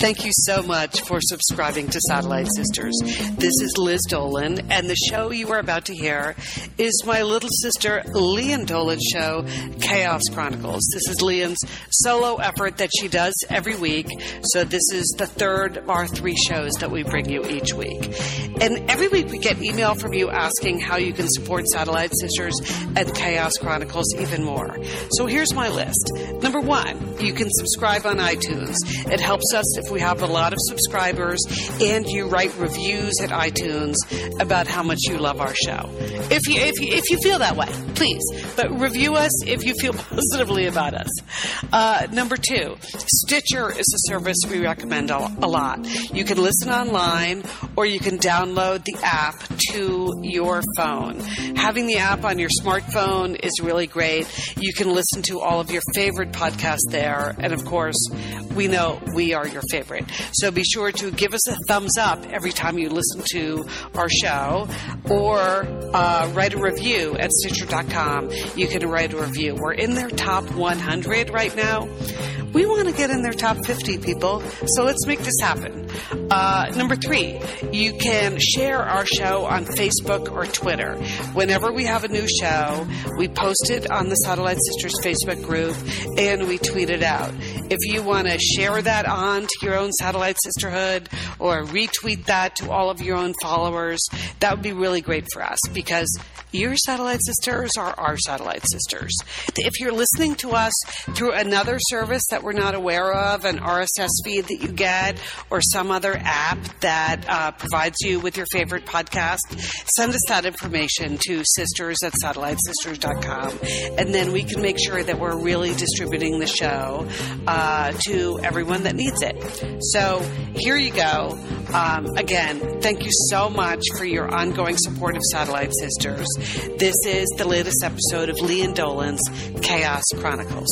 Thank you so much for subscribing to Satellite Sisters. This is Liz Dolan, and the show you are about to hear is my little sister Lian Dolan's show, Chaos Chronicles. This is Lian's solo effort that she does every week. So this is the third of our three shows that we bring you each week. And every week we get email from you asking how you can support Satellite Sisters and Chaos Chronicles even more. So here's my list. Number one, you can subscribe on iTunes. It helps us we have a lot of subscribers and you write reviews at iTunes about how much you love our show. If you if you, if you feel that way, please. But review us if you feel positively about us. Uh, number two, Stitcher is a service we recommend a, a lot. You can listen online or you can download the app to your phone. Having the app on your smartphone is really great. You can listen to all of your favorite podcasts there, and of course, we know we are your favorite. So be sure to give us a thumbs up every time you listen to our show or uh, write a review at Stitcher.com. You can write a review. We're in their top 100 right now. We want to get in their top 50 people, so let's make this happen. Uh, number three, you can share our show on Facebook or Twitter. Whenever we have a new show, we post it on the Satellite Sisters Facebook group and we tweet it out. If you want to share that on to your own Satellite Sisterhood or retweet that to all of your own followers, that would be really great for us because your satellite sisters are our satellite sisters. If you're listening to us through another service that we're not aware of, an RSS feed that you get, or some other app that uh, provides you with your favorite podcast, send us that information to sisters at satellitesisters.com. And then we can make sure that we're really distributing the show uh, to everyone that needs it. So here you go. Um, again, thank you so much for your ongoing support of Satellite Sisters. This is the latest episode of Lian Dolan's Chaos Chronicles.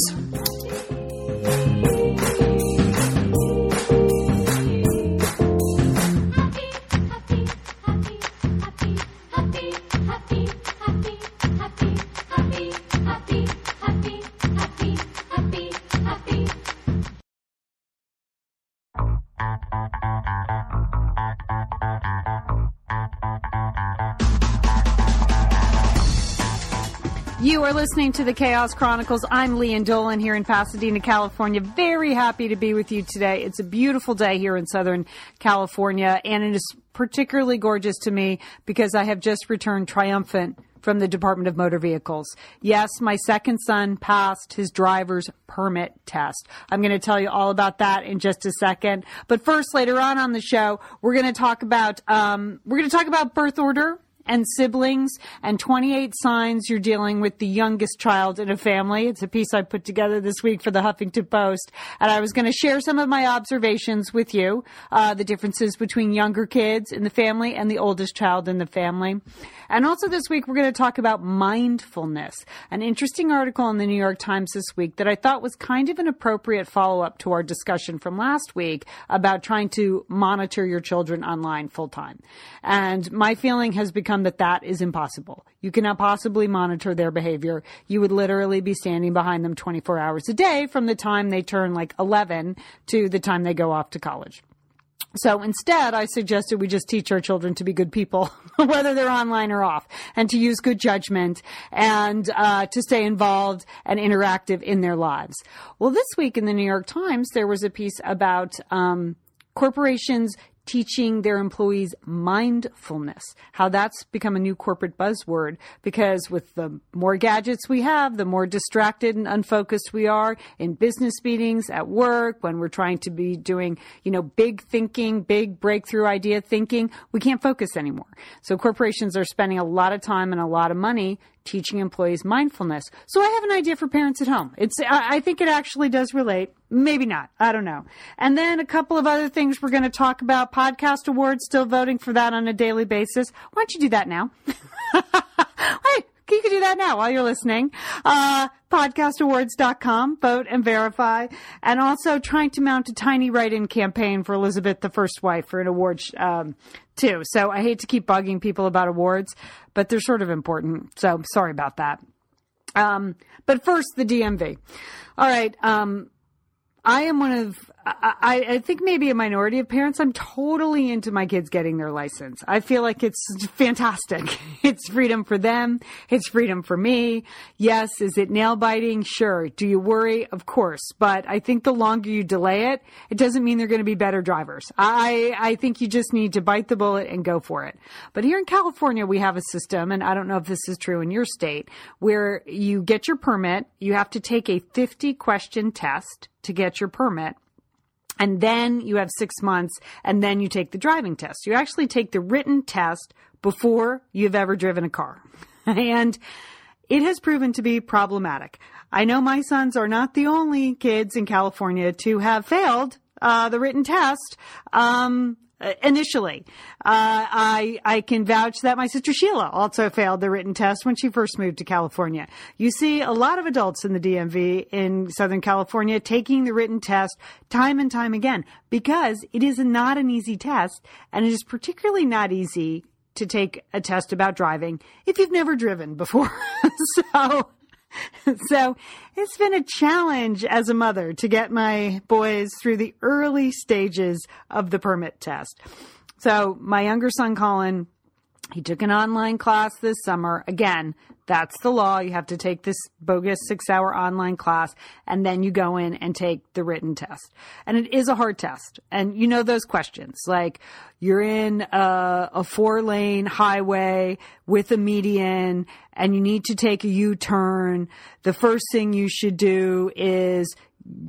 Listening to the Chaos Chronicles. I'm Lian Dolan here in Pasadena, California. Very happy to be with you today. It's a beautiful day here in Southern California, and it is particularly gorgeous to me because I have just returned triumphant from the Department of Motor Vehicles. Yes, my second son passed his driver's permit test. I'm going to tell you all about that in just a second. But first, later on on the show, we're going to talk about um, we're going to talk about birth order and siblings and 28 signs you're dealing with the youngest child in a family. It's a piece I put together this week for the Huffington Post. And I was going to share some of my observations with you, uh, the differences between younger kids in the family and the oldest child in the family. And also this week, we're going to talk about mindfulness, an interesting article in the New York Times this week that I thought was kind of an appropriate follow up to our discussion from last week about trying to monitor your children online full time. And my feeling has become that that is impossible. You cannot possibly monitor their behavior. You would literally be standing behind them 24 hours a day from the time they turn like 11 to the time they go off to college. So instead, I suggested we just teach our children to be good people, whether they're online or off, and to use good judgment and uh, to stay involved and interactive in their lives. Well, this week in the New York Times, there was a piece about um, corporations teaching their employees mindfulness, how that's become a new corporate buzzword because with the more gadgets we have, the more distracted and unfocused we are in business meetings, at work, when we're trying to be doing, you know, big thinking, big breakthrough idea thinking, we can't focus anymore. So corporations are spending a lot of time and a lot of money teaching employees mindfulness. So I have an idea for parents at home. It's, I, I think it actually does relate. Maybe not. I don't know. And then a couple of other things we're going to talk about. Podcast awards, still voting for that on a daily basis. Why don't you do that now? hey, you can do that now while you're listening. Uh, podcastawards.com, vote and verify. And also trying to mount a tiny write-in campaign for Elizabeth, the first wife, for an award, um, too. So I hate to keep bugging people about awards, but they're sort of important. So sorry about that. Um, but first, the DMV. All right. Um, I am one of I, I, think maybe a minority of parents. I'm totally into my kids getting their license. I feel like it's fantastic. It's freedom for them. It's freedom for me. Yes. Is it nail biting? Sure. Do you worry? Of course. But I think the longer you delay it, it doesn't mean they're going to be better drivers. I, I think you just need to bite the bullet and go for it. But here in California, we have a system, and I don't know if this is true in your state, where you get your permit. You have to take a 50 question test to get your permit. And then you have six months and then you take the driving test. You actually take the written test before you've ever driven a car. and it has proven to be problematic. I know my sons are not the only kids in California to have failed uh, the written test. Um, initially. Uh, I, I can vouch that my sister Sheila also failed the written test when she first moved to California. You see a lot of adults in the DMV in Southern California taking the written test time and time again because it is not an easy test and it is particularly not easy to take a test about driving if you've never driven before. so, so it's been a challenge as a mother to get my boys through the early stages of the permit test. So my younger son, Colin, he took an online class this summer. Again, that's the law. You have to take this bogus six hour online class and then you go in and take the written test. And it is a hard test. And you know those questions like you're in a, a four lane highway with a median and you need to take a U turn. The first thing you should do is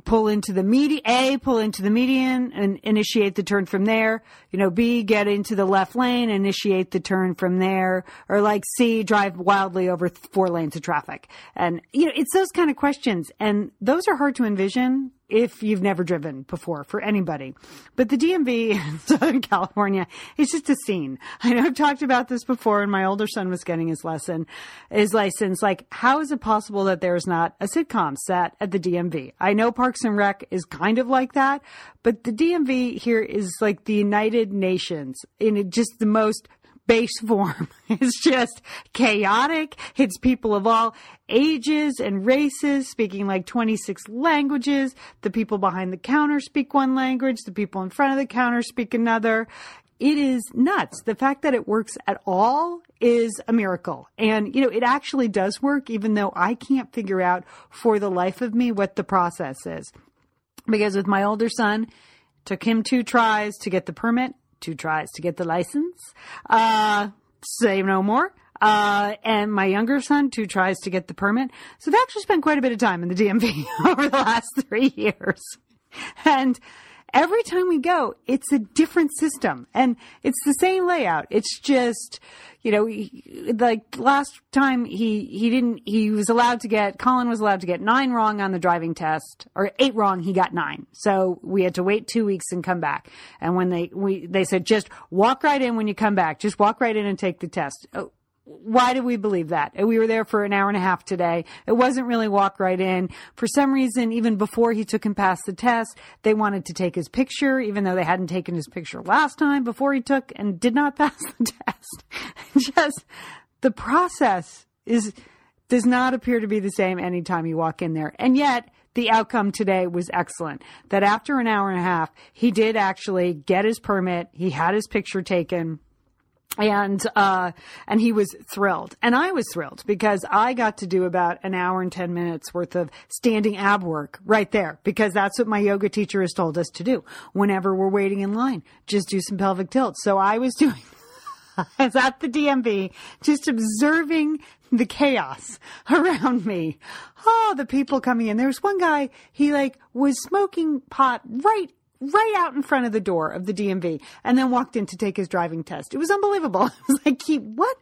pull into the median, A, pull into the median and initiate the turn from there. You know, B, get into the left lane, initiate the turn from there. Or like C, drive wildly over four lanes of traffic. And, you know, it's those kind of questions. And those are hard to envision if you've never driven before for anybody. But the DMV in Southern California is just a scene. I know I've talked about this before and my older son was getting his lesson, his license. Like, how is it possible that there's not a sitcom set at the DMV? I know Parks and Rec is kind of like that, but the DMV here is like the United Nations in just the most base form. It's just chaotic. It's people of all ages and races speaking like 26 languages. The people behind the counter speak one language. The people in front of the counter speak another. It is nuts. The fact that it works at all is a miracle. And, you know, it actually does work, even though I can't figure out for the life of me what the process is. Because with my older son, took him two tries to get the permit two tries to get the license. Uh, say no more. Uh, and my younger son, two tries to get the permit. So they've actually spent quite a bit of time in the DMV over the last three years. And every time we go, it's a different system and it's the same layout. It's just, you know, he, like last time he, he didn't, he was allowed to get, Colin was allowed to get nine wrong on the driving test or eight wrong. He got nine. So we had to wait two weeks and come back. And when they, we, they said, just walk right in when you come back. Just walk right in and take the test. Oh, why do we believe that? We were there for an hour and a half today. It wasn't really walk right in. For some reason, even before he took and passed the test, they wanted to take his picture, even though they hadn't taken his picture last time before he took and did not pass the test. Just the process is, does not appear to be the same anytime you walk in there. And yet, the outcome today was excellent. That after an hour and a half, he did actually get his permit. He had his picture taken and uh, and he was thrilled, and I was thrilled because I got to do about an hour and ten minutes worth of standing ab work right there because that's what my yoga teacher has told us to do whenever we're waiting in line. Just do some pelvic tilts. So I was doing. I was at the DMV, just observing the chaos around me. Oh, the people coming in. There was one guy, he like was smoking pot right right out in front of the door of the DMV and then walked in to take his driving test. It was unbelievable. I was like, he, what?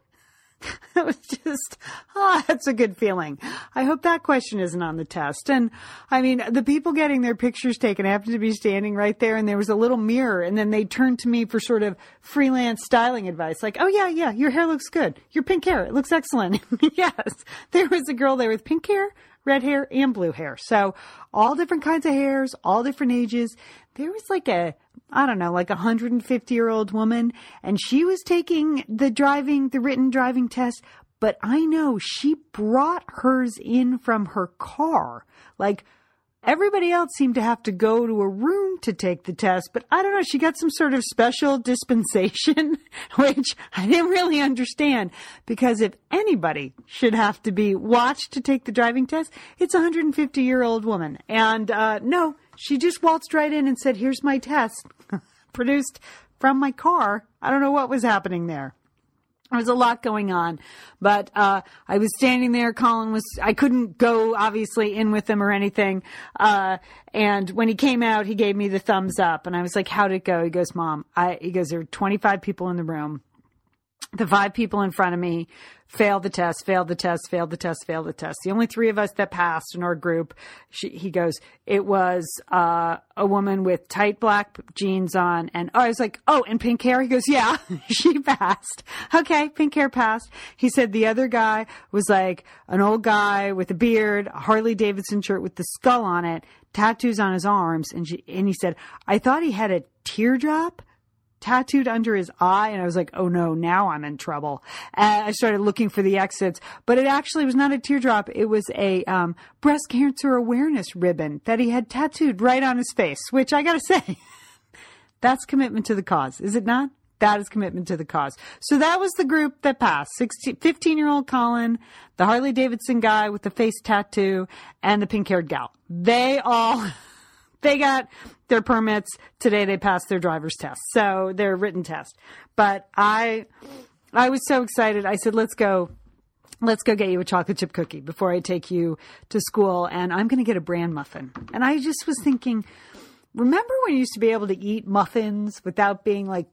it was just, oh, that's a good feeling. I hope that question isn't on the test. And I mean, the people getting their pictures taken happened to be standing right there and there was a little mirror and then they turned to me for sort of freelance styling advice. Like, oh yeah, yeah, your hair looks good. Your pink hair, it looks excellent. yes. There was a girl there with pink hair, red hair, and blue hair. So all different kinds of hairs, all different ages. There was like a, I don't know, like a 150 year old woman and she was taking the driving, the written driving test, but I know she brought hers in from her car. Like everybody else seemed to have to go to a room to take the test, but I don't know. She got some sort of special dispensation, which I didn't really understand because if anybody should have to be watched to take the driving test, it's a 150 year old woman. And, uh, no, she just waltzed right in and said, here's my test produced from my car. I don't know what was happening there. There was a lot going on, but uh, I was standing there. Colin was. I couldn't go obviously in with him or anything. Uh, and when he came out, he gave me the thumbs up, and I was like, "How'd it go?" He goes, "Mom." I, he goes, "There were 25 people in the room the five people in front of me failed the test, failed the test, failed the test, failed the test. The only three of us that passed in our group, she, he goes, it was uh, a woman with tight black jeans on. And oh, I was like, oh, and pink hair? He goes, yeah, she passed. Okay, pink hair passed. He said the other guy was like an old guy with a beard, a Harley Davidson shirt with the skull on it, tattoos on his arms. And, she, and he said, I thought he had a teardrop tattooed under his eye and I was like, oh no, now I'm in trouble. And I started looking for the exits, but it actually was not a teardrop. It was a um, breast cancer awareness ribbon that he had tattooed right on his face, which I gotta say, that's commitment to the cause, is it not? That is commitment to the cause. So that was the group that passed. 15 year old Colin, the Harley Davidson guy with the face tattoo, and the pink haired gal. They all they got their permits today. They passed their driver's test, so their written test. But I, I was so excited. I said, "Let's go." Let's go get you a chocolate chip cookie before I take you to school. And I'm going to get a bran muffin. And I just was thinking, remember when you used to be able to eat muffins without being like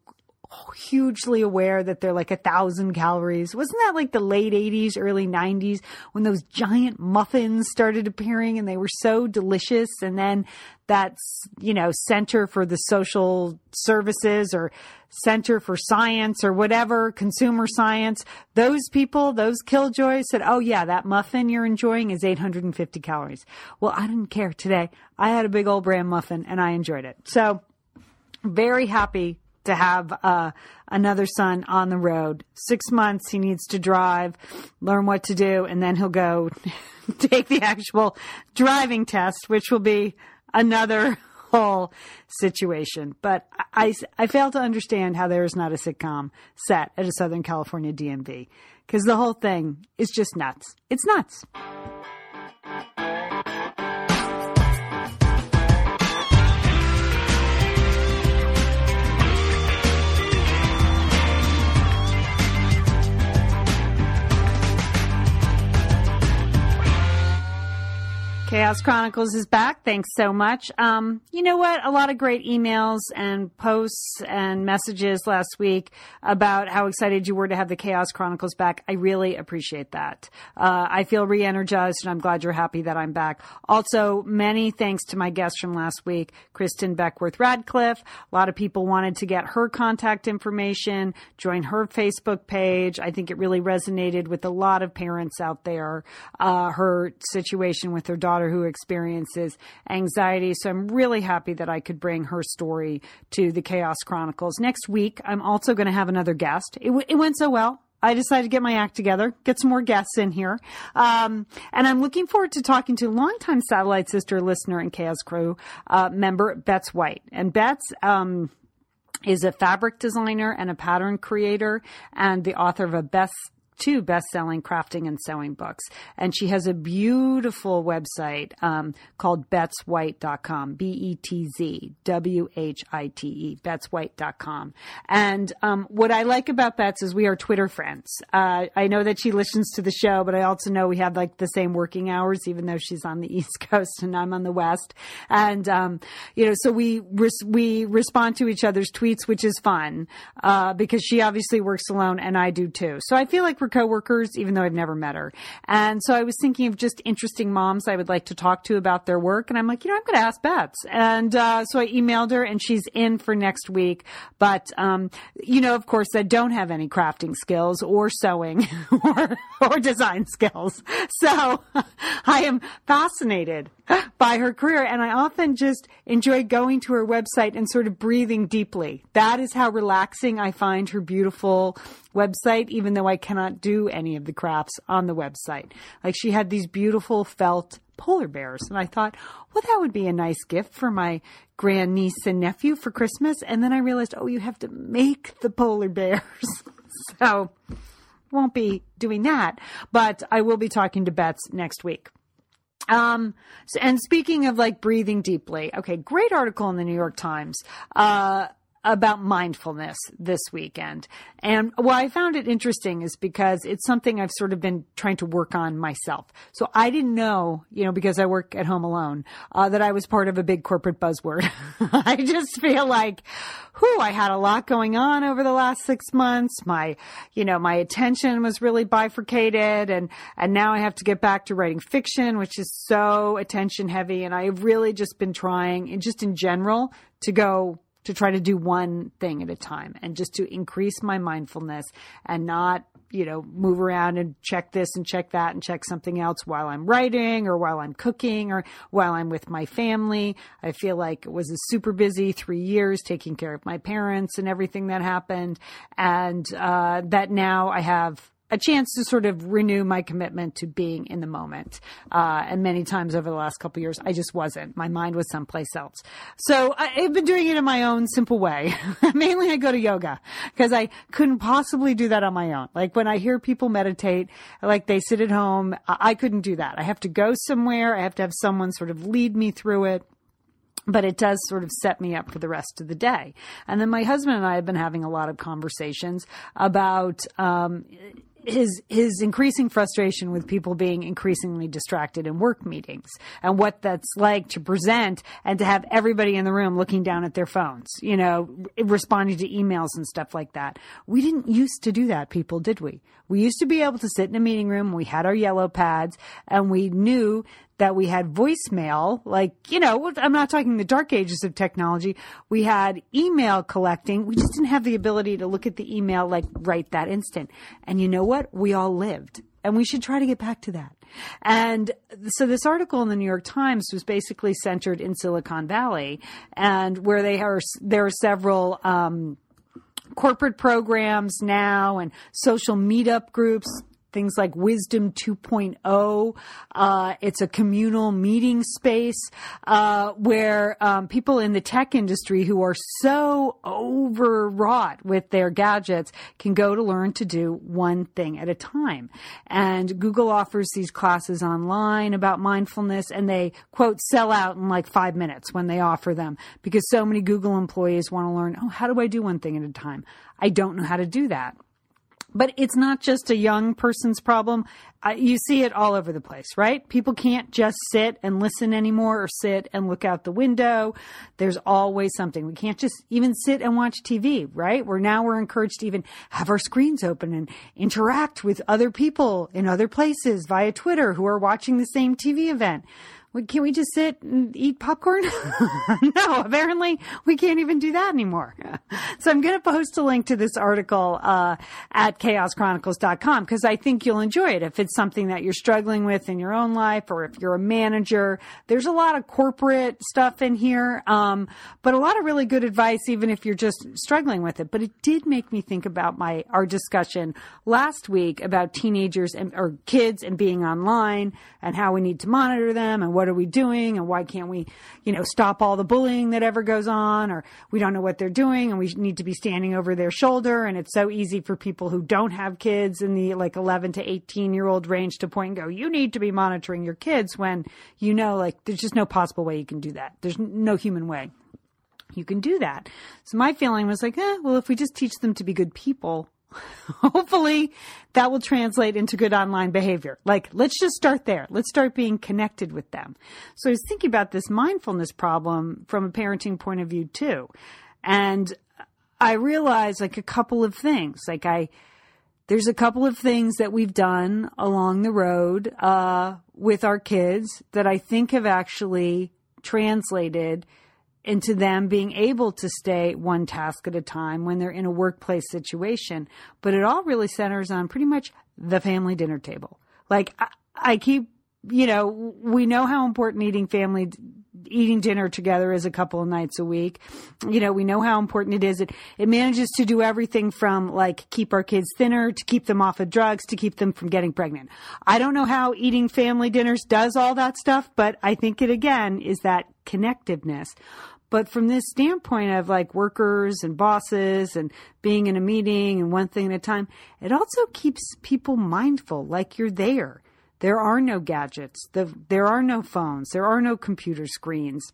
hugely aware that they're like a thousand calories. Wasn't that like the late 80s, early 90s when those giant muffins started appearing and they were so delicious? And then that's, you know, Center for the Social Services or Center for Science or whatever, consumer science. Those people, those killjoys said, oh yeah, that muffin you're enjoying is 850 calories. Well, I didn't care today. I had a big old bran muffin and I enjoyed it. So very happy to have uh, another son on the road. Six months he needs to drive, learn what to do, and then he'll go take the actual driving test, which will be another whole situation. But I, I fail to understand how there is not a sitcom set at a Southern California DMV because the whole thing is just nuts. It's nuts. Chaos Chronicles is back. Thanks so much. Um, you know what? A lot of great emails and posts and messages last week about how excited you were to have the Chaos Chronicles back. I really appreciate that. Uh, I feel re-energized and I'm glad you're happy that I'm back. Also, many thanks to my guest from last week, Kristen Beckworth Radcliffe. A lot of people wanted to get her contact information, join her Facebook page. I think it really resonated with a lot of parents out there. Uh, her situation with her daughter daughter who experiences anxiety. So I'm really happy that I could bring her story to the Chaos Chronicles. Next week, I'm also going to have another guest. It, w- it went so well. I decided to get my act together, get some more guests in here. Um, and I'm looking forward to talking to longtime Satellite Sister listener and Chaos Crew uh, member, Betz White. And Bets, um, is a fabric designer and a pattern creator and the author of a best two best-selling crafting and sewing books. And she has a beautiful website um, called betzwhite.com b-e-t-z-w-h-i-t-e betzwhite.com and um, what i like about betz is we are twitter friends. Uh, i know that she listens to the show but i also know we have like the same working hours even though she's on the east coast and i'm on the west. And um, you know so we res- we respond to each other's tweets which is fun uh, because she obviously works alone and i do too. So i feel like for coworkers, even though I've never met her. And so I was thinking of just interesting moms I would like to talk to about their work. And I'm like, you know, I'm going to ask Betz. And uh, so I emailed her, and she's in for next week. But um, you know, of course, I don't have any crafting skills or sewing or or design skills. So I am fascinated by her career. And I often just enjoy going to her website and sort of breathing deeply. That is how relaxing I find her beautiful website, even though I cannot do any of the crafts on the website. Like she had these beautiful felt polar bears. And I thought, well, that would be a nice gift for my grandniece and nephew for Christmas. And then I realized, oh, you have to make the polar bears. so won't be doing that, but I will be talking to Betz next week. Um, and speaking of like breathing deeply, okay, great article in the New York Times. Uh, about mindfulness this weekend. And why I found it interesting is because it's something I've sort of been trying to work on myself. So I didn't know, you know, because I work at home alone, uh, that I was part of a big corporate buzzword. I just feel like, whew, I had a lot going on over the last six months. My, you know, my attention was really bifurcated and, and now I have to get back to writing fiction, which is so attention heavy. And I've really just been trying, and just in general, to go to try to do one thing at a time and just to increase my mindfulness and not, you know, move around and check this and check that and check something else while I'm writing or while I'm cooking or while I'm with my family. I feel like it was a super busy three years taking care of my parents and everything that happened. And, uh, that now I have a chance to sort of renew my commitment to being in the moment. Uh, and many times over the last couple years, I just wasn't. My mind was someplace else. So I've been doing it in my own simple way. Mainly I go to yoga because I couldn't possibly do that on my own. Like when I hear people meditate, like they sit at home, I couldn't do that. I have to go somewhere. I have to have someone sort of lead me through it but it does sort of set me up for the rest of the day. And then my husband and I have been having a lot of conversations about, um, his his increasing frustration with people being increasingly distracted in work meetings and what that's like to present and to have everybody in the room looking down at their phones, you know, responding to emails and stuff like that. We didn't used to do that, people, did we? We used to be able to sit in a meeting room, we had our yellow pads, and we knew that we had voicemail, like, you know, I'm not talking the dark ages of technology. We had email collecting. We just didn't have the ability to look at the email like right that instant. And you know what? We all lived. And we should try to get back to that. And so this article in the New York Times was basically centered in Silicon Valley and where they are, there are several, um, corporate programs now and social meetup groups things like Wisdom 2.0. Uh, it's a communal meeting space uh, where um, people in the tech industry who are so overwrought with their gadgets can go to learn to do one thing at a time. And Google offers these classes online about mindfulness, and they quote sell out in like five minutes when they offer them because so many Google employees want to learn. Oh, how do I do one thing at a time? I don't know how to do that. But it's not just a young person's problem. You see it all over the place, right? People can't just sit and listen anymore or sit and look out the window. There's always something. We can't just even sit and watch TV, right? We're now we're encouraged to even have our screens open and interact with other people in other places via Twitter who are watching the same TV event can we just sit and eat popcorn? no, apparently we can't even do that anymore. so I'm going to post a link to this article uh, at chaoschronicles.com because I think you'll enjoy it if it's something that you're struggling with in your own life or if you're a manager. There's a lot of corporate stuff in here, um, but a lot of really good advice even if you're just struggling with it. But it did make me think about my our discussion last week about teenagers and or kids and being online and how we need to monitor them and what what are we doing and why can't we, you know, stop all the bullying that ever goes on or we don't know what they're doing and we need to be standing over their shoulder. And it's so easy for people who don't have kids in the like 11 to 18 year old range to point and go, you need to be monitoring your kids when you know, like, there's just no possible way you can do that. There's no human way you can do that. So my feeling was like, eh, well, if we just teach them to be good people, hopefully that will translate into good online behavior. Like, let's just start there. Let's start being connected with them. So I was thinking about this mindfulness problem from a parenting point of view too. And I realized like a couple of things. Like I, there's a couple of things that we've done along the road uh, with our kids that I think have actually translated into them being able to stay one task at a time when they're in a workplace situation. But it all really centers on pretty much the family dinner table. Like I, I keep, you know, we know how important eating family eating dinner together is a couple of nights a week. You know, we know how important it is. It, it manages to do everything from like keep our kids thinner to keep them off of drugs to keep them from getting pregnant. I don't know how eating family dinners does all that stuff, but I think it again is that connectiveness. But from this standpoint of like workers and bosses and being in a meeting and one thing at a time, it also keeps people mindful, like you're there. There are no gadgets. The, there are no phones. There are no computer screens.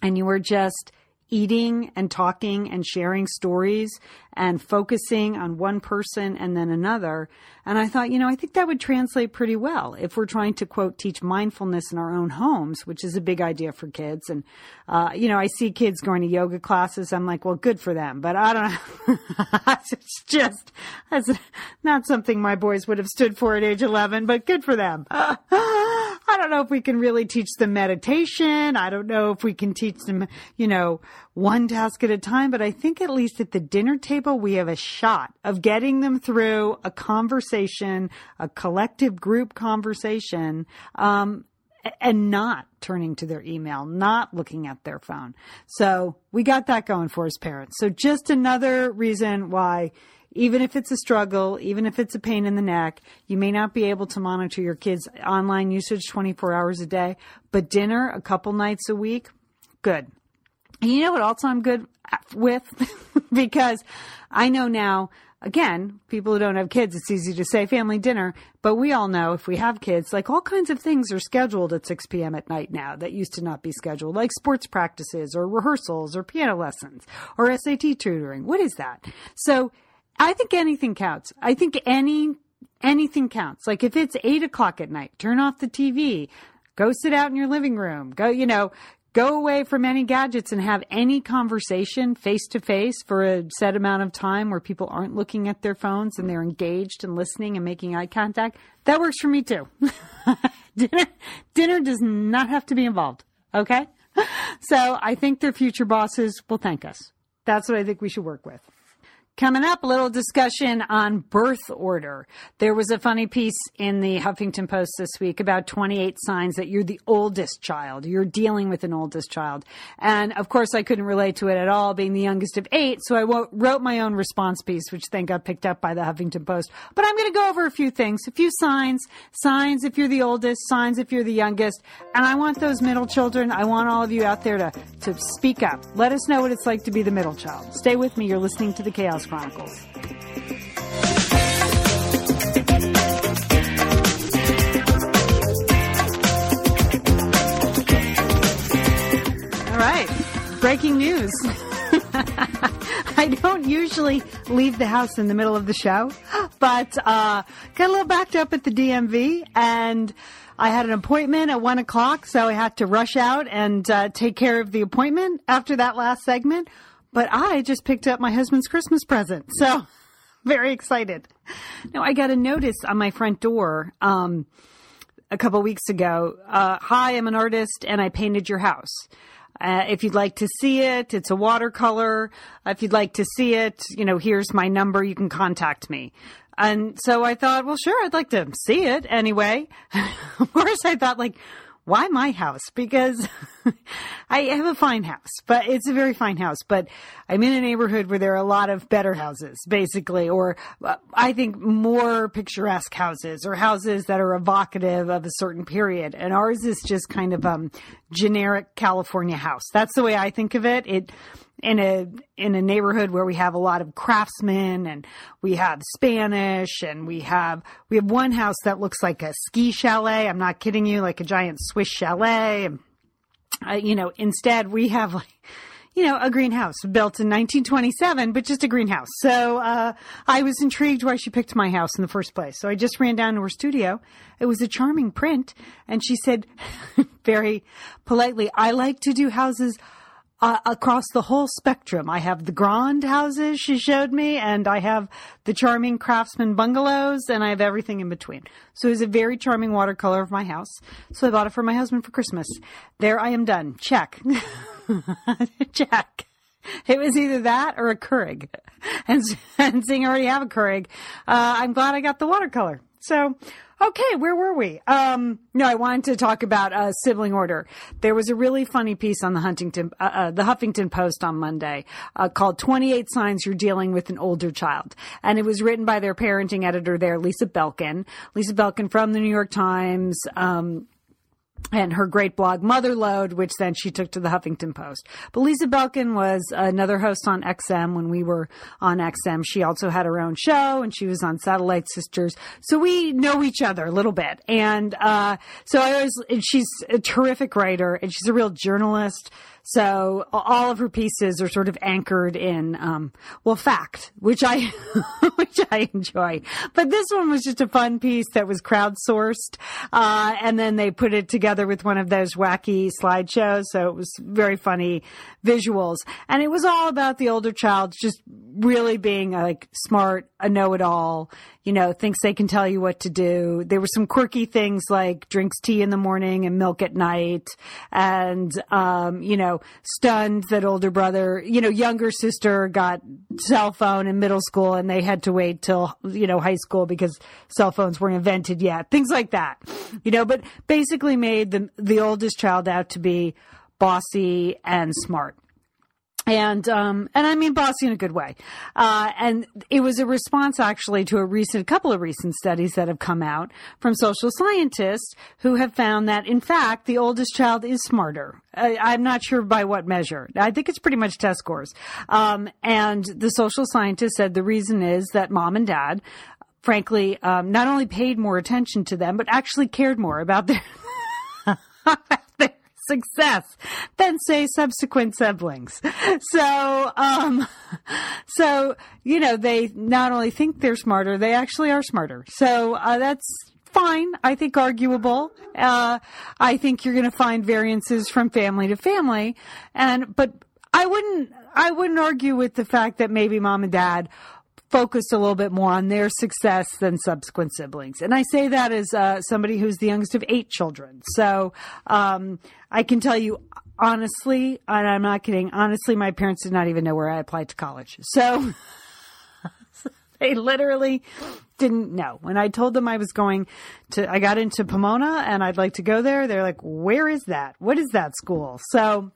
And you are just eating and talking and sharing stories and focusing on one person and then another. And I thought, you know, I think that would translate pretty well if we're trying to quote teach mindfulness in our own homes, which is a big idea for kids. And, uh, you know, I see kids going to yoga classes. I'm like, well, good for them, but I don't know. it's just, that's not something my boys would have stood for at age 11, but good for them. I don't know if we can really teach them meditation. I don't know if we can teach them, you know, one task at a time, but I think at least at the dinner table, we have a shot of getting them through a conversation, a collective group conversation, um, and not turning to their email, not looking at their phone. So we got that going for us parents. So just another reason why even if it's a struggle, even if it's a pain in the neck, you may not be able to monitor your kids' online usage 24 hours a day, but dinner a couple nights a week, good. And you know what else I'm good with? because I know now, again, people who don't have kids, it's easy to say family dinner, but we all know if we have kids, like all kinds of things are scheduled at 6 p.m. at night now that used to not be scheduled, like sports practices or rehearsals or piano lessons or SAT tutoring. What is that? So I think anything counts. I think any anything counts. Like if it's eight o'clock at night, turn off the TV, go sit out in your living room, go, you know, go away from any gadgets and have any conversation face to face for a set amount of time where people aren't looking at their phones and they're engaged and listening and making eye contact. That works for me too. dinner, dinner does not have to be involved. Okay. So I think their future bosses will thank us. That's what I think we should work with. Coming up, a little discussion on birth order. There was a funny piece in the Huffington Post this week about 28 signs that you're the oldest child. You're dealing with an oldest child. And of course, I couldn't relate to it at all, being the youngest of eight. So I wrote my own response piece, which then got picked up by the Huffington Post. But I'm going to go over a few things, a few signs, signs if you're the oldest, signs if you're the youngest. And I want those middle children. I want all of you out there to, to speak up. Let us know what it's like to be the middle child. Stay with me. You're listening to the Chaos Chronicles. All right, breaking news. I don't usually leave the house in the middle of the show, but uh, got a little backed up at the DMV and. I had an appointment at one o'clock, so I had to rush out and uh, take care of the appointment after that last segment. But I just picked up my husband's Christmas present. So very excited. Now I got a notice on my front door um, a couple weeks ago. Uh, Hi, I'm an artist and I painted your house. Uh, if you'd like to see it, it's a watercolor. If you'd like to see it, you know, here's my number. You can contact me. And so I thought, well, sure, I'd like to see it anyway. of course, I thought, like, why my house? Because I have a fine house, but it's a very fine house, but I'm in a neighborhood where there are a lot of better houses, basically, or uh, I think more picturesque houses or houses that are evocative of a certain period. And ours is just kind of, um, generic California house. That's the way I think of it. It, in a in a neighborhood where we have a lot of craftsmen and we have Spanish and we have we have one house that looks like a ski chalet. I'm not kidding you, like a giant Swiss chalet. Uh, you know, instead we have like you know, a greenhouse built in 1927, but just a greenhouse. So, uh, I was intrigued why she picked my house in the first place. So I just ran down to her studio. It was a charming print. And she said very politely, I like to do houses uh, across the whole spectrum. I have the grand houses she showed me, and I have the charming craftsman bungalows, and I have everything in between. So it's a very charming watercolor of my house. So I bought it for my husband for Christmas. There I am done. Check. Check. It was either that or a Keurig. And, and seeing I already have a Keurig, uh, I'm glad I got the watercolor. So, okay, where were we? Um, no, I wanted to talk about uh, sibling order. There was a really funny piece on the Huntington, uh, uh, the Huffington Post on Monday uh, called "28 Signs You're Dealing with an Older Child," and it was written by their parenting editor there, Lisa Belkin. Lisa Belkin from the New York Times. Um, and her great blog Motherlode, which then she took to the Huffington Post. But Lisa Belkin was another host on XM when we were on XM. She also had her own show and she was on Satellite Sisters. So we know each other a little bit. And, uh, so I always, she's a terrific writer and she's a real journalist. So all of her pieces are sort of anchored in, um, well, fact, which I, which I enjoy. But this one was just a fun piece that was crowdsourced. Uh, and then they put it together with one of those wacky slideshows. So it was very funny visuals. And it was all about the older child just really being like smart, a know-it-all, you know, thinks they can tell you what to do. There were some quirky things like drinks tea in the morning and milk at night and, um, you know, stunned that older brother, you know, younger sister got cell phone in middle school and they had to wait till, you know, high school because cell phones weren't invented yet. Things like that, you know, but basically made the, the oldest child out to be bossy and smart and um, and I mean bossy in a good way. Uh, and it was a response actually to a recent couple of recent studies that have come out from social scientists who have found that in fact the oldest child is smarter. I, am not sure by what measure. I think it's pretty much test scores. Um, and the social scientists said the reason is that mom and dad, frankly, um, not only paid more attention to them but actually cared more about their success than say subsequent siblings. So, um, so, you know, they not only think they're smarter, they actually are smarter. So, uh, that's fine. I think arguable. Uh, I think you're going to find variances from family to family. And, but I wouldn't, I wouldn't argue with the fact that maybe mom and dad focused a little bit more on their success than subsequent siblings. And I say that as uh, somebody who's the youngest of eight children. So um, I can tell you honestly, and I'm not kidding, honestly, my parents did not even know where I applied to college. So. they literally didn't know. When I told them I was going to, I got into Pomona and I'd like to go there. They're like, where is that? What is that school? So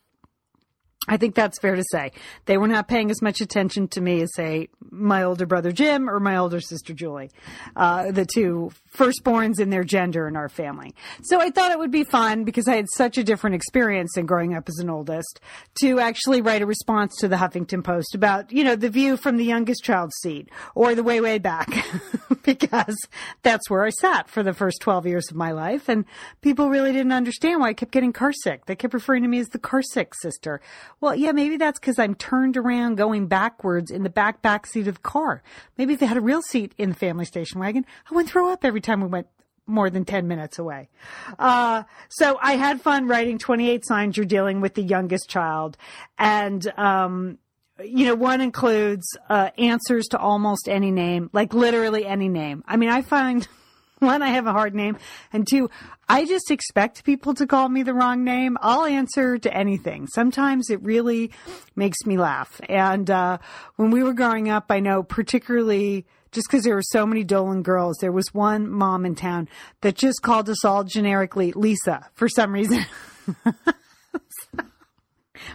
I think that's fair to say. They were not paying as much attention to me as, say, my older brother Jim or my older sister Julie, uh, the two firstborns in their gender in our family. So I thought it would be fun because I had such a different experience in growing up as an oldest to actually write a response to the Huffington Post about, you know, the view from the youngest child's seat or the way, way back because that's where I sat for the first 12 years of my life. And people really didn't understand why I kept getting car sick. They kept referring to me as the car sick sister. Well, yeah, maybe that's because I'm turned around going backwards in the back back seat of the car. Maybe if they had a real seat in the family station wagon, I wouldn't throw up every time we went more than 10 minutes away. Uh, so I had fun writing 28 signs you're dealing with the youngest child. And, um, you know, one includes uh, answers to almost any name, like literally any name. I mean, I find one, I have a hard name, and two, I just expect people to call me the wrong name. I'll answer to anything. Sometimes it really makes me laugh. And uh, when we were growing up, I know particularly just because there were so many Dolan girls, there was one mom in town that just called us all generically Lisa for some reason.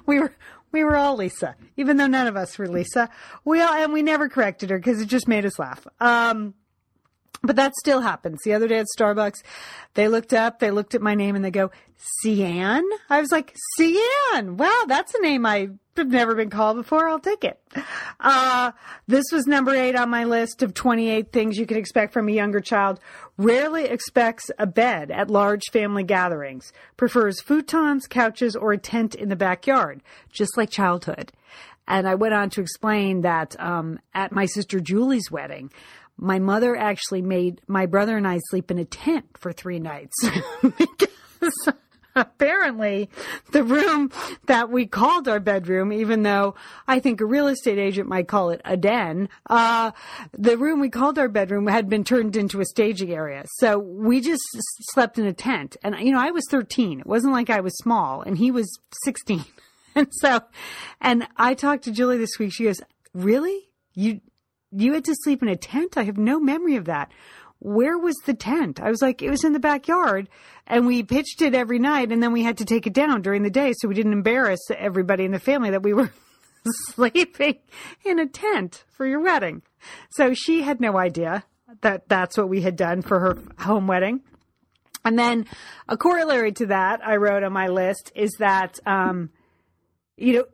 we were we were all Lisa, even though none of us were Lisa. We all and we never corrected her because it just made us laugh. Um, but that still happens. The other day at Starbucks, they looked up, they looked at my name and they go, Cian? I was like, Cian! Wow, that's a name I've never been called before. I'll take it. Uh, this was number eight on my list of 28 things you can expect from a younger child. Rarely expects a bed at large family gatherings. Prefers futons, couches, or a tent in the backyard. Just like childhood. And I went on to explain that um, at my sister Julie's wedding, my mother actually made my brother and I sleep in a tent for three nights because apparently the room that we called our bedroom, even though I think a real estate agent might call it a den, uh, the room we called our bedroom had been turned into a staging area. So we just slept in a tent. And, you know, I was 13. It wasn't like I was small and he was 16. and so, and I talked to Julie this week. She goes, really? You, you had to sleep in a tent? I have no memory of that where was the tent? I was like, it was in the backyard and we pitched it every night and then we had to take it down during the day so we didn't embarrass everybody in the family that we were sleeping in a tent for your wedding. So she had no idea that that's what we had done for her home wedding. And then a corollary to that I wrote on my list is that, um, you know,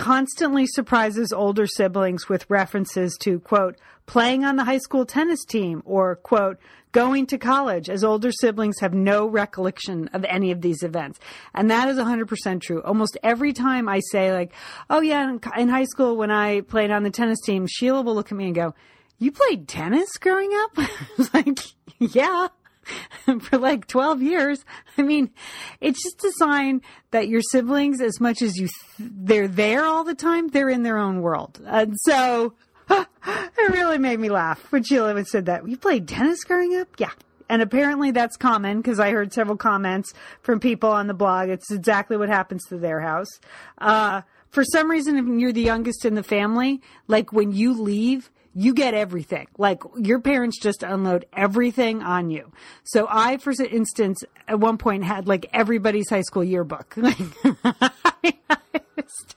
constantly surprises older siblings with references to, quote, playing on the high school tennis team or, quote, going to college, as older siblings have no recollection of any of these events. And that is 100% true. Almost every time I say, like, oh, yeah, in high school when I played on the tennis team, Sheila will look at me and go, you played tennis growing up? like, yeah. for like 12 years. I mean, it's just a sign that your siblings, as much as you, th- they're there all the time, they're in their own world. And so it really made me laugh when Sheila said that. You played tennis growing up? Yeah. And apparently that's common because I heard several comments from people on the blog. It's exactly what happens to their house. Uh, for some reason, if you're the youngest in the family, like when you leave, you get everything. Like your parents just unload everything on you. So I, for instance, at one point had like everybody's high school yearbook.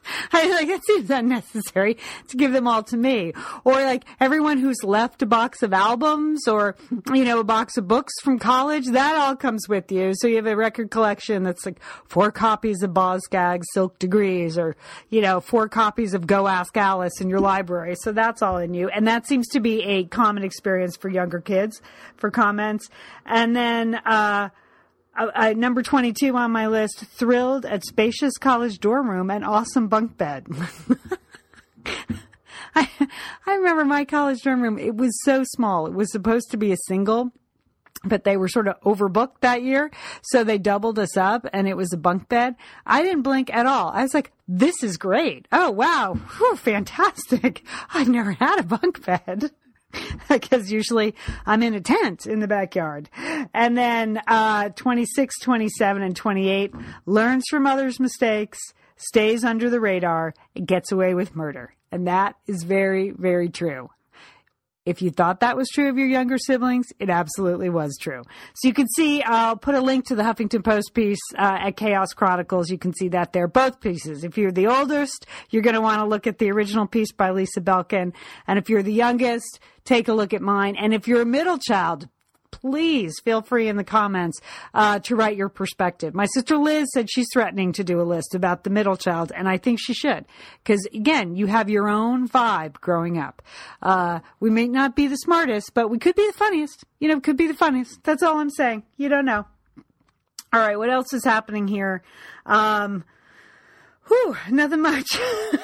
I like that seems unnecessary to give them all to me. Or like everyone who's left a box of albums or you know a box of books from college, that all comes with you. So you have a record collection that's like four copies of Boz Scaggs Silk Degrees or you know four copies of Go Ask Alice in your library. So that's all in you. And that seems to be a common experience for younger kids for comments. And then uh uh, uh, number 22 on my list thrilled at spacious college dorm room and awesome bunk bed. I, I remember my college dorm room. It was so small. It was supposed to be a single, but they were sort of overbooked that year. So they doubled us up and it was a bunk bed. I didn't blink at all. I was like, this is great. Oh, wow. Whew, fantastic. I've never had a bunk bed. because usually I'm in a tent in the backyard. And then uh, 26, 27, and 28 learns from others' mistakes, stays under the radar, and gets away with murder. And that is very, very true. If you thought that was true of your younger siblings, it absolutely was true. So you can see, I'll put a link to the Huffington Post piece uh, at Chaos Chronicles. You can see that there, both pieces. If you're the oldest, you're going to want to look at the original piece by Lisa Belkin. And if you're the youngest, take a look at mine. And if you're a middle child, please feel free in the comments uh, to write your perspective. My sister Liz said she's threatening to do a list about the middle child, and I think she should. Because again, you have your own vibe growing up. Uh, we may not be the smartest, but we could be the funniest. You know, could be the funniest. That's all I'm saying. You don't know. All right, what else is happening here? Um, Whew, nothing much.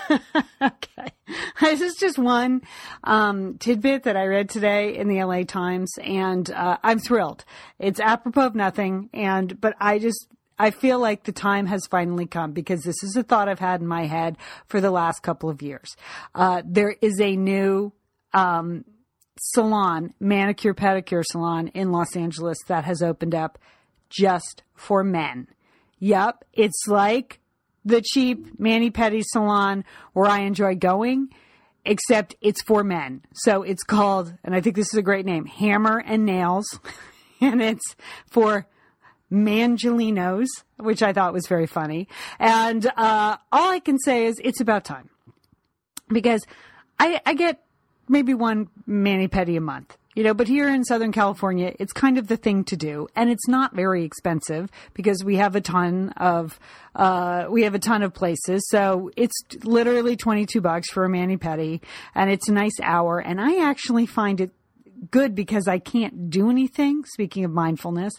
okay. This is just one um, tidbit that I read today in the LA Times, and uh, I'm thrilled. It's apropos of nothing, and but I just I feel like the time has finally come because this is a thought I've had in my head for the last couple of years. Uh, there is a new um, salon, manicure pedicure salon in Los Angeles that has opened up just for men. Yep, it's like the cheap mani pedi salon where I enjoy going, except it's for men. So it's called, and I think this is a great name, Hammer and Nails, and it's for Mangelinos, which I thought was very funny. And uh, all I can say is it's about time because I, I get maybe one mani pedi a month. You know, but here in Southern California, it's kind of the thing to do, and it's not very expensive because we have a ton of uh, we have a ton of places. So it's literally twenty two bucks for a mani pedi, and it's a nice hour. And I actually find it good because I can't do anything. Speaking of mindfulness,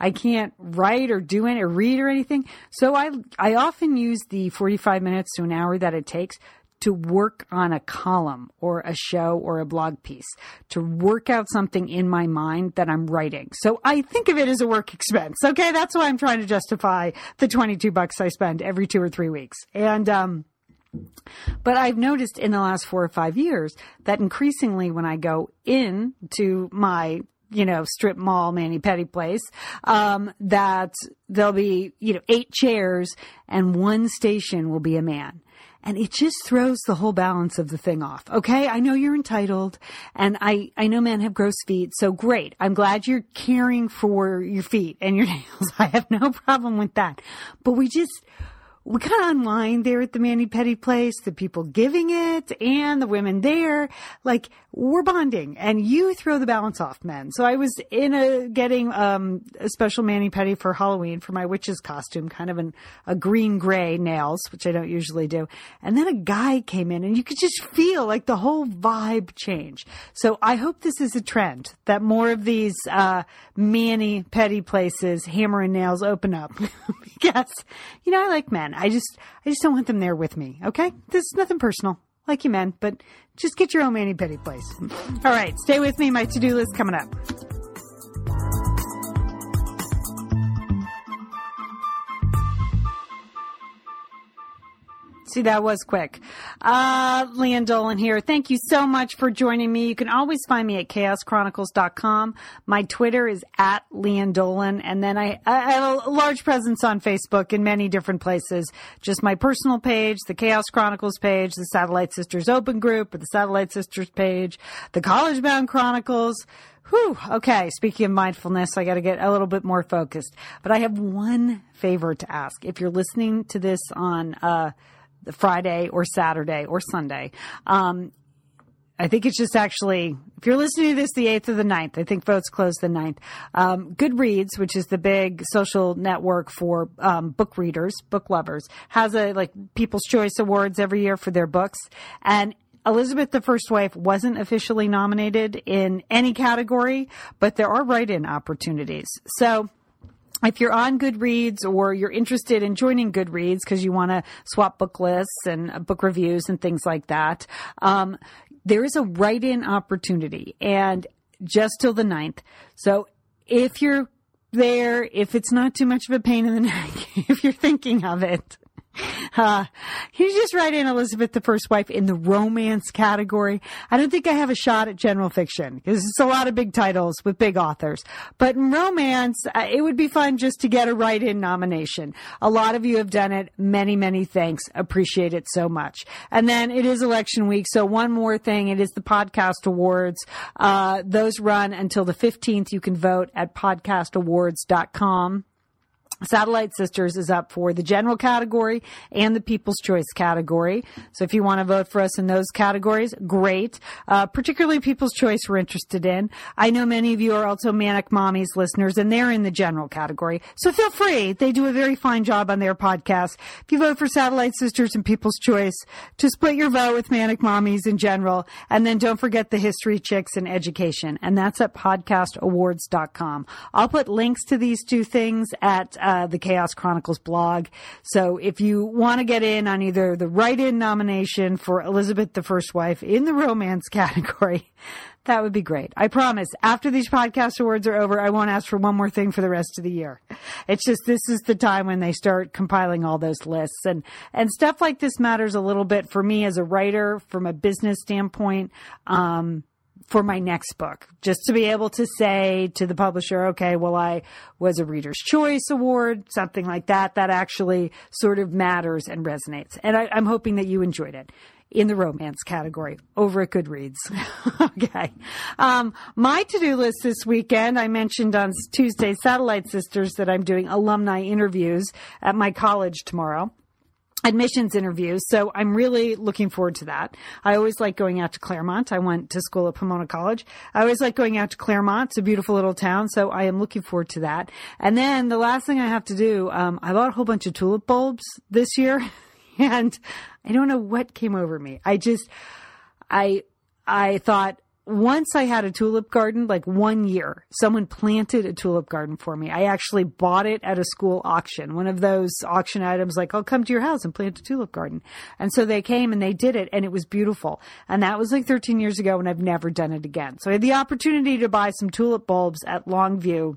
I can't write or do it or read or anything. So I I often use the forty five minutes to an hour that it takes to work on a column or a show or a blog piece, to work out something in my mind that I'm writing. So I think of it as a work expense. Okay. That's why I'm trying to justify the 22 bucks I spend every two or three weeks. And, um, but I've noticed in the last four or five years that increasingly when I go in to my you know, strip mall, mani pedi place, um, that there'll be, you know, eight chairs and one station will be a man. And it just throws the whole balance of the thing off. Okay. I know you're entitled and I, I know men have gross feet. So great. I'm glad you're caring for your feet and your nails. I have no problem with that. But we just, we of unwind there at the Mani Pedi place, the people giving it and the women there. Like we're bonding and you throw the balance off men. So I was in a getting um, a special Mani Pedi for Halloween for my witch's costume, kind of an, a green gray nails, which I don't usually do. And then a guy came in and you could just feel like the whole vibe change. So I hope this is a trend that more of these uh, Mani Pedi places, hammer and nails open up because, you know, I like men. I just, I just don't want them there with me. Okay. This is nothing personal. Like you men, but just get your own mani pedi place. All right. Stay with me. My to-do list coming up. See, that was quick. Uh, Lian Dolan here. Thank you so much for joining me. You can always find me at chaoschronicles.com. My Twitter is at Lian Dolan. And then I, I have a large presence on Facebook in many different places. Just my personal page, the Chaos Chronicles page, the Satellite Sisters Open Group, or the Satellite Sisters page, the College Bound Chronicles. Whew. Okay. Speaking of mindfulness, I got to get a little bit more focused. But I have one favor to ask. If you're listening to this on, uh, Friday or Saturday or Sunday. Um, I think it's just actually, if you're listening to this the 8th or the 9th, I think votes close the 9th. Um, Goodreads, which is the big social network for um, book readers, book lovers, has a like People's Choice Awards every year for their books. And Elizabeth the First Wife wasn't officially nominated in any category, but there are write in opportunities. So, if you're on Goodreads or you're interested in joining Goodreads because you want to swap book lists and uh, book reviews and things like that, um, there is a write in opportunity and just till the 9th. So if you're there, if it's not too much of a pain in the neck, if you're thinking of it, uh, just write in Elizabeth the First Wife in the romance category. I don't think I have a shot at general fiction because it's a lot of big titles with big authors. But in romance, uh, it would be fun just to get a write-in nomination. A lot of you have done it. Many, many thanks. Appreciate it so much. And then it is election week. So one more thing. It is the podcast awards. Uh, those run until the 15th. You can vote at podcastawards.com. Satellite Sisters is up for the general category and the People's Choice category. So if you want to vote for us in those categories, great. Uh, particularly People's Choice we're interested in. I know many of you are also Manic Mommies listeners and they're in the general category. So feel free. They do a very fine job on their podcast. If you vote for Satellite Sisters and People's Choice, to split your vote with Manic Mommies in general. And then don't forget the History Chicks and Education. And that's at podcastawards.com. I'll put links to these two things at uh, the Chaos Chronicles blog. So if you want to get in on either the write-in nomination for Elizabeth the First Wife in the romance category, that would be great. I promise. After these podcast awards are over, I won't ask for one more thing for the rest of the year. It's just this is the time when they start compiling all those lists and and stuff like this matters a little bit for me as a writer from a business standpoint. Um, for my next book, just to be able to say to the publisher, okay, well, I was a Reader's Choice Award, something like that, that actually sort of matters and resonates. And I, am hoping that you enjoyed it in the romance category over at Goodreads. okay. Um, my to-do list this weekend, I mentioned on Tuesday, Satellite Sisters, that I'm doing alumni interviews at my college tomorrow admissions interviews. So I'm really looking forward to that. I always like going out to Claremont. I went to school at Pomona College. I always like going out to Claremont. It's a beautiful little town. So I am looking forward to that. And then the last thing I have to do, um, I bought a whole bunch of tulip bulbs this year and I don't know what came over me. I just, I, I thought, once I had a tulip garden, like one year, someone planted a tulip garden for me. I actually bought it at a school auction, one of those auction items like, I'll come to your house and plant a tulip garden. And so they came and they did it and it was beautiful. And that was like 13 years ago and I've never done it again. So I had the opportunity to buy some tulip bulbs at Longview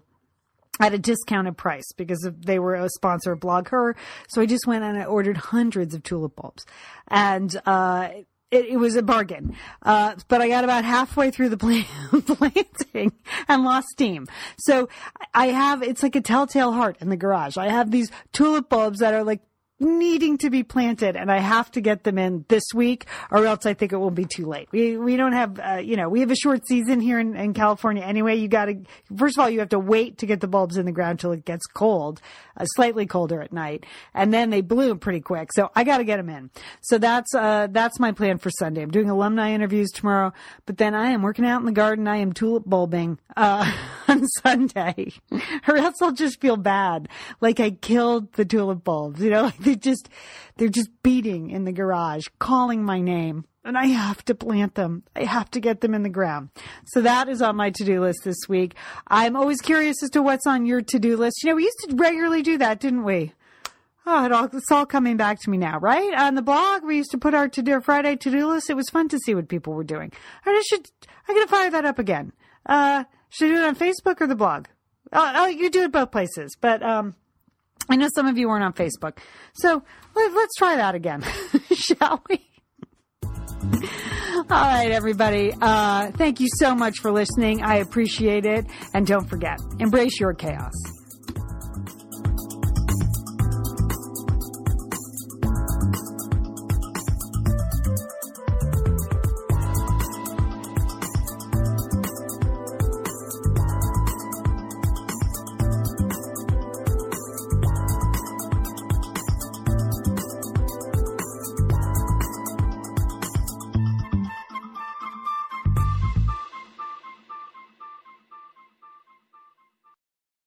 at a discounted price because they were a sponsor of BlogHer. So I just went and I ordered hundreds of tulip bulbs. And, uh, it, it, was a bargain. Uh, but I got about halfway through the planting and lost steam. So I have, it's like a telltale heart in the garage. I have these tulip bulbs that are like needing to be planted and I have to get them in this week or else I think it will be too late. We, we don't have, uh, you know, we have a short season here in, in California anyway. You got to, first of all, you have to wait to get the bulbs in the ground till it gets cold, uh, slightly colder at night. And then they bloom pretty quick. So I got to get them in. So that's, uh, that's my plan for Sunday. I'm doing alumni interviews tomorrow, but then I am working out in the garden. I am tulip bulbing, uh, on Sunday or else I'll just feel bad. Like I killed the tulip bulbs, you know, like they just, they're just beating in the garage, calling my name. And I have to plant them. I have to get them in the ground. So that is on my to-do list this week. I'm always curious as to what's on your to-do list. You know, we used to regularly do that, didn't we? Oh, it all, it's all coming back to me now, right? On the blog, we used to put our to-do Friday to-do list. It was fun to see what people were doing. I should, I gotta fire that up again. Uh, should I do it on Facebook or the blog? Oh, oh you do it both places, but, um, I know some of you weren't on Facebook. So let, us try that again, shall we? All right, everybody. Uh, thank you so much for listening. I appreciate it. And don't forget, embrace your chaos.